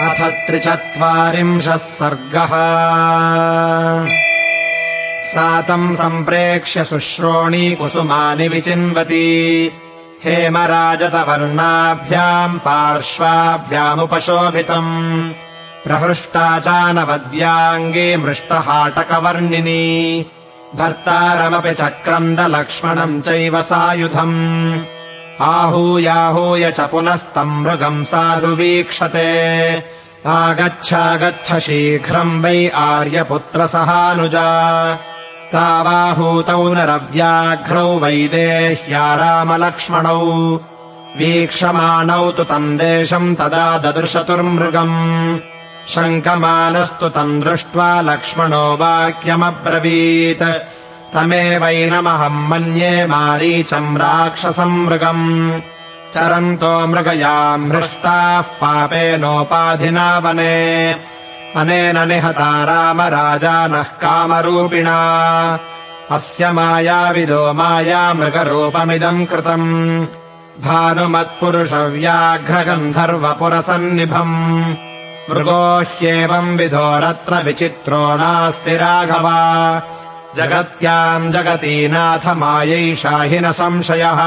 अथ त्रिचत्वारिंशः सर्गः। सा तम् सम्प्रेक्ष्य शुश्रोणी कुसुमानि विचिन्वती। हेमराजतवर्णाभ्याम् पार्श्वाभ्यामुपशोभितम्। प्रहृष्टा चानवद्याङ्गे मृष्टहाटकवर्णिनी। भर्तारमपि चक्रन्दलक्ष्मणम् चैव सायुधम् आहूयाहूय च पुनस्तम् मृगम् साधु वीक्षते। आगच्छागच्छ शीघ्रम् वै आर्यपुत्रसहानुजा। तावाहूतौ नरव्याघ्रौ वैदेह्या रामलक्ष्मणौ। वीक्षमाणौ तु तम् देशम् तदा ददृशतुर्मृगम्। शङ्कमानस्तु तम् दृष्ट्वा लक्ष्मणो वाक्यमब्रवीत् तमेवैनमहम् मन्ये मारीचम् राक्षसम् मृगम् चरन्तो मृगयाम् हृष्टाः पापेनोपाधिना वने। अनेन निहता राम राजानः कामरूपिणा। अस्य मायाविदो माया मृगरूपमिदम् कृतम्। भानुमत्पुरुषव्याघ्रगन्धर्वपुरसन्निभम्। मृगो ह्येवम् विधोरत्र विचित्रो नास्ति राघव जगत्याम् मायैषा हि न संशयः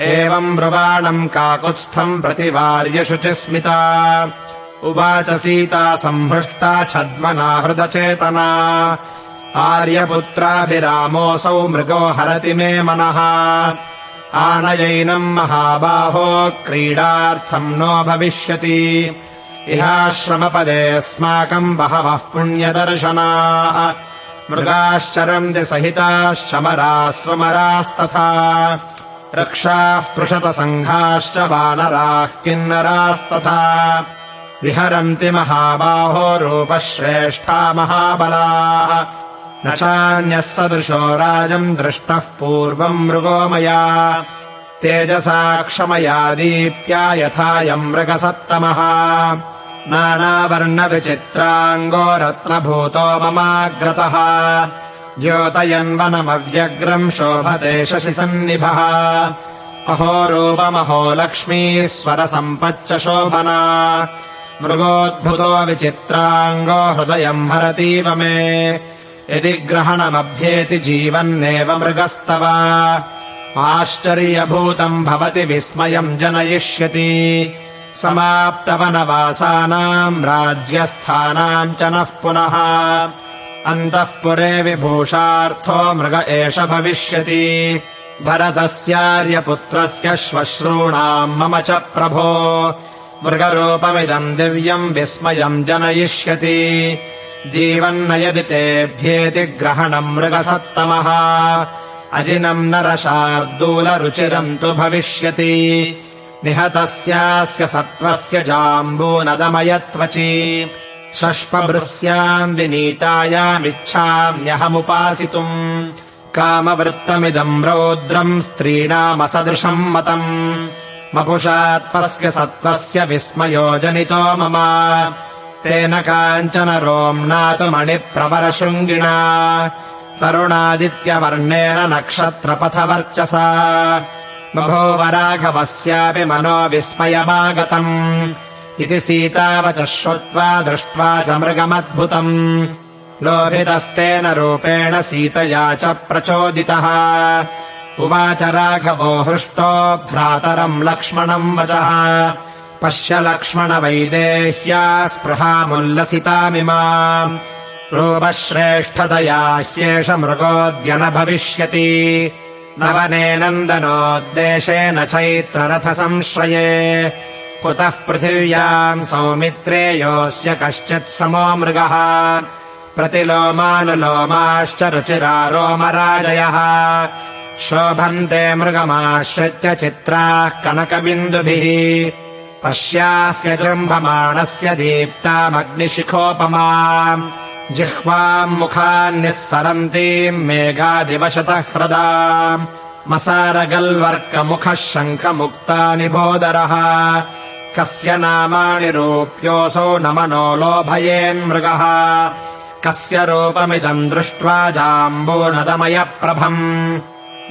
एवम् ब्रुवाणम् काकुत्स्थम् प्रतिवार्य शुचिस्मिता उवाच सीता सम्भृष्टा छद्मना हृदचेतना। आर्यपुत्राभिरामोऽसौ मृगो हरति मे मनः। आनयैनम् महाबाहो क्रीडार्थम् नो भविष्यति। इहाश्रमपदेऽस्माकम् बहवः पुण्यदर्शनाः मृगाश्चरन्ति सहिताश्चमराः सुमरास्तथा। रक्षाः पृषतसङ्घाश्च वानराः किन्नरास्तथा। विहरन्ति महाबाहो रूपश्रेष्ठा महाबलाः। न चान्यः सदृशो राजम् दृष्टः पूर्वम् मृगो मया। तेजसा क्षमया दीप्त्या यथायम् मृगसत्तमः नानावर्णविचित्राङ्गो रत्नभूतो ममाग्रतः। द्योतयन्वनमव्यग्रम् शोभते शशिसन्निभः अहो रूपमहो लक्ष्मीश्वरसम्पच्च शोभना। मृगोद्भुतो विचित्राङ्गो हृदयम् हरतीव मे। यदि ग्रहणमभ्येति जीवन्नेव मृगस्तव। आश्चर्यभूतम् भवति विस्मयम् जनयिष्यति समाप्तवनवासानाम् राज्यस्थानाम् च नः पुनः। अन्तःपुरे विभूषार्थो मृग एष भविष्यति। भरतस्यार्यपुत्रस्य श्वश्रूणाम् मम च प्रभो। मृगरूपमिदम् दिव्यम् विस्मयम् जनयिष्यति। जीवन्न यदि तेभ्येति ग्रहणम् मृगसत्तमः। अजिनम् नरशार्दूलरुचिरम् तु भविष्यति निहतस्यास्य सत्त्वस्य जाम्बूनदमयत्वचि। षष्पभृस्याम् विनीतायामिच्छाम्यहमुपासितुम्। कामवृत्तमिदम् रौद्रम् स्त्रीणामसदृशम् मतम्। मपुषा त्वस्य सत्त्वस्य विस्मयो जनितो मम। तेन काञ्चन रोम्नातुमणिप्रवरशृङ्गिणा तरुणादित्यवर्णेन नक्षत्रपथवर्चसा बभूवराघवस्यापि मनो विस्मयमागतम् इति सीतावच श्रुत्वा दृष्ट्वा च मृगमद्भुतम्। लोभितस्तेन रूपेण सीतया च प्रचोदितः। उवाच राघवो हृष्टो भ्रातरम् लक्ष्मणम् वचः। पश्य लक्ष्मणवैदेह्या स्पृहामुल्लसितामिमा रूपश्रेष्ठतया ह्येष मृगोऽद्य न भविष्यति नवने नन्दनोद्देशेन चैत्ररथसंश्रये। कुतः पृथिव्याम् सौमित्रे योऽस्य कश्चित् समो मृगः। प्रतिलोमानुलोमाश्च रुचिरारोमराजयः। शोभन्ते मृगमाश्रित्य चित्राः कनकबिन्दुभिः। पश्यास्य जृम्भमाणस्य दीप्तामग्निशिखोपमा जिह्वाम् मुखान्निःसरन्तीम् मेघादिवशतः ह्रदा मसारगल्वर्कमुखः शङ्खमुक्तानि बोदरः कस्य नामानि रूप्योऽसौ न मनो लोभयेन्मृगः कस्य रूपमिदम् दृष्ट्वा जाम्बूनदमयप्रभम्।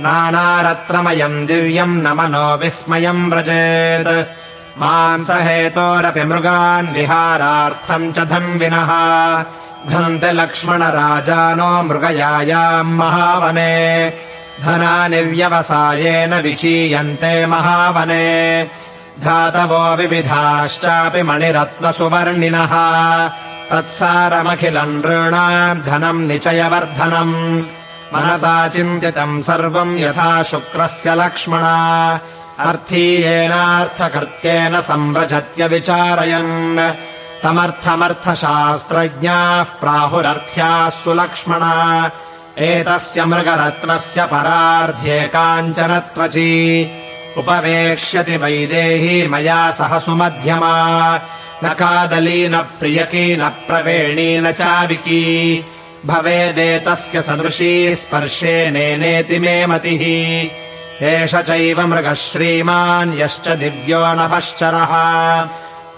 नानारत्नमयम् दिव्यम् न मनो विस्मयम् व्रजेत्। मांसहेतोरपि मृगान् विहारार्थम् च धन्विनः घन्ति लक्ष्मणराजानो मृगयायाम् महावने। धनानि व्यवसायेन विचीयन्ते महावने। धातवो विविधाश्चापि मणिरत्नसुवर्णिनः। तत्सारमखिलम् नृणाम् धनम् निचयवर्धनम्। मनसा चिन्तितम् सर्वम् यथा शुक्रस्य लक्ष्मणा। अर्थीयेनार्थकृत्येन संव्रजत्य विचारयन् तमर्थमर्थशास्त्रज्ञाः प्राहुरर्थ्याः सुलक्ष्मणा। एतस्य मृगरत्नस्य परार्ध्ये काञ्चन त्वची उपवेक्ष्यति वैदेही मया सह सुमध्यमा। न कादली न प्रियकी न प्रवेणी न चाविकी। भवेदेतस्य सदृशी स्पर्शेनेनेति मे मतिः। एष चैव मृगः श्रीमान् यश्च दिव्यो नभश्चरः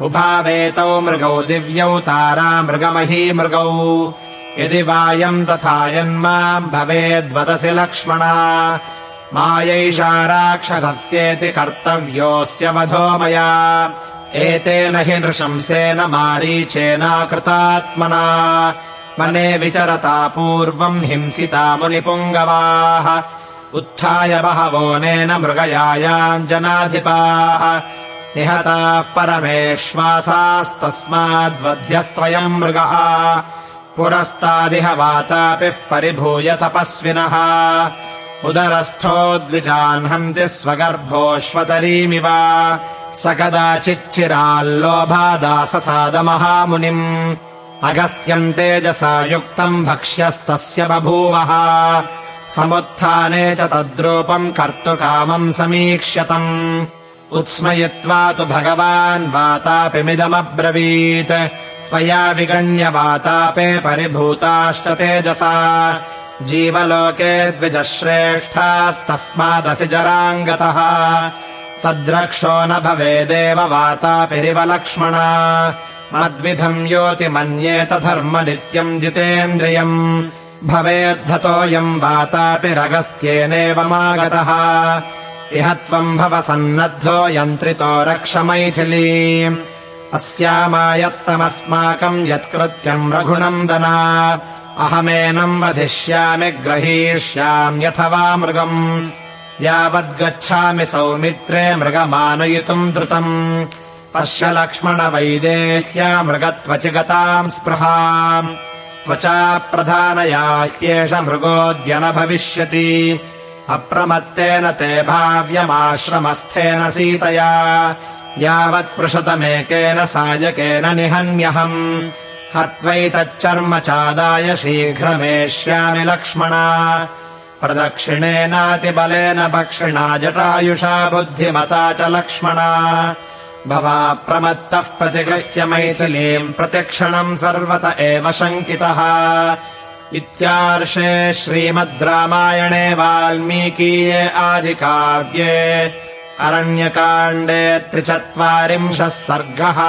उभावेतौ मृगौ दिव्यौ तारा मृगमही मृगौ। यदि वायम् तथा यन्माम् भवेद्वदसि लक्ष्मणा। मायैषा राक्षसस्येति कर्तव्योऽस्य वधो मया। एतेन हि नृशंसेन मारीचेनाकृतात्मना। वने विचरता पूर्वम् हिंसिता मुनिपुङ्गवाः। उत्थाय बहवोनेन मृगयायाम् जनाधिपाः निहताः परमेश्वासास्तस्माद्वध्यस्त्वयम् मृगः। पुरस्तादिह वातापिः परिभूय तपस्विनः। उदरस्थो द्विजान्हन्ति स्वगर्भोऽश्वतरीमिव स कदाचिच्चिराल्लोभादाससादमहामुनिम्। अगस्त्यम् तेजसा युक्तम् भक्ष्यस्तस्य बभूवः। समुत्थाने च तद्रूपम् कर्तुकामम् समीक्ष्यतम् उत्स्मयित्वा तु भगवान् वातापिमिदमब्रवीत्। त्वया विगण्य वातापे परिभूताश्च तेजसा। जीवलोके द्विजश्रेष्ठास्तस्मादसि जराङ्गतः। तद्रक्षो न भवेदेव वातापिरिव लक्ष्मणा मद्विधम् योति मन्येत धर्म नित्यम् जितेन्द्रियम् भवेद्धतोऽयम् वातापिरगस्त्येनेवमागतः इह त्वम् भव सन्नद्धो यन्त्रितो रक्ष मैथिलीम् अस्यामायत्तमस्माकम् यत्कृत्यम् रघुनन्दना अहमेनम् वधिष्यामि ग्रहीष्याम्यथवा मृगम्। यावद्गच्छामि सौमित्रे मृगमानयितुम् द्रुतम् पश्य लक्ष्मणवैदेह्या मृगत्वचि गताम् स्पृहाम्। त्वचा प्रधानया ह्येष मृगोऽद्य न भविष्यति अप्रमत्तेन ते भाव्यमाश्रमस्थेन सीतया यावत्पृषतमेकेन सायकेन निहन्यहम् हत्वैतच्चर्म चादाय शीघ्रमेष्यामि लक्ष्मणा। प्रदक्षिणेनातिबलेन भक्षिणा जटायुषा बुद्धिमता च लक्ष्मणा। भवा प्रमत्तः प्रतिगृह्य मैथिलीम् प्रतिक्षणम् सर्वत एव शङ्कितः इत्यार्षे श्रीमद् रामायणे वाल्मीकीये आदिकाव्ये अरण्यकाण्डे त्रिचत्वारिंशः सर्गः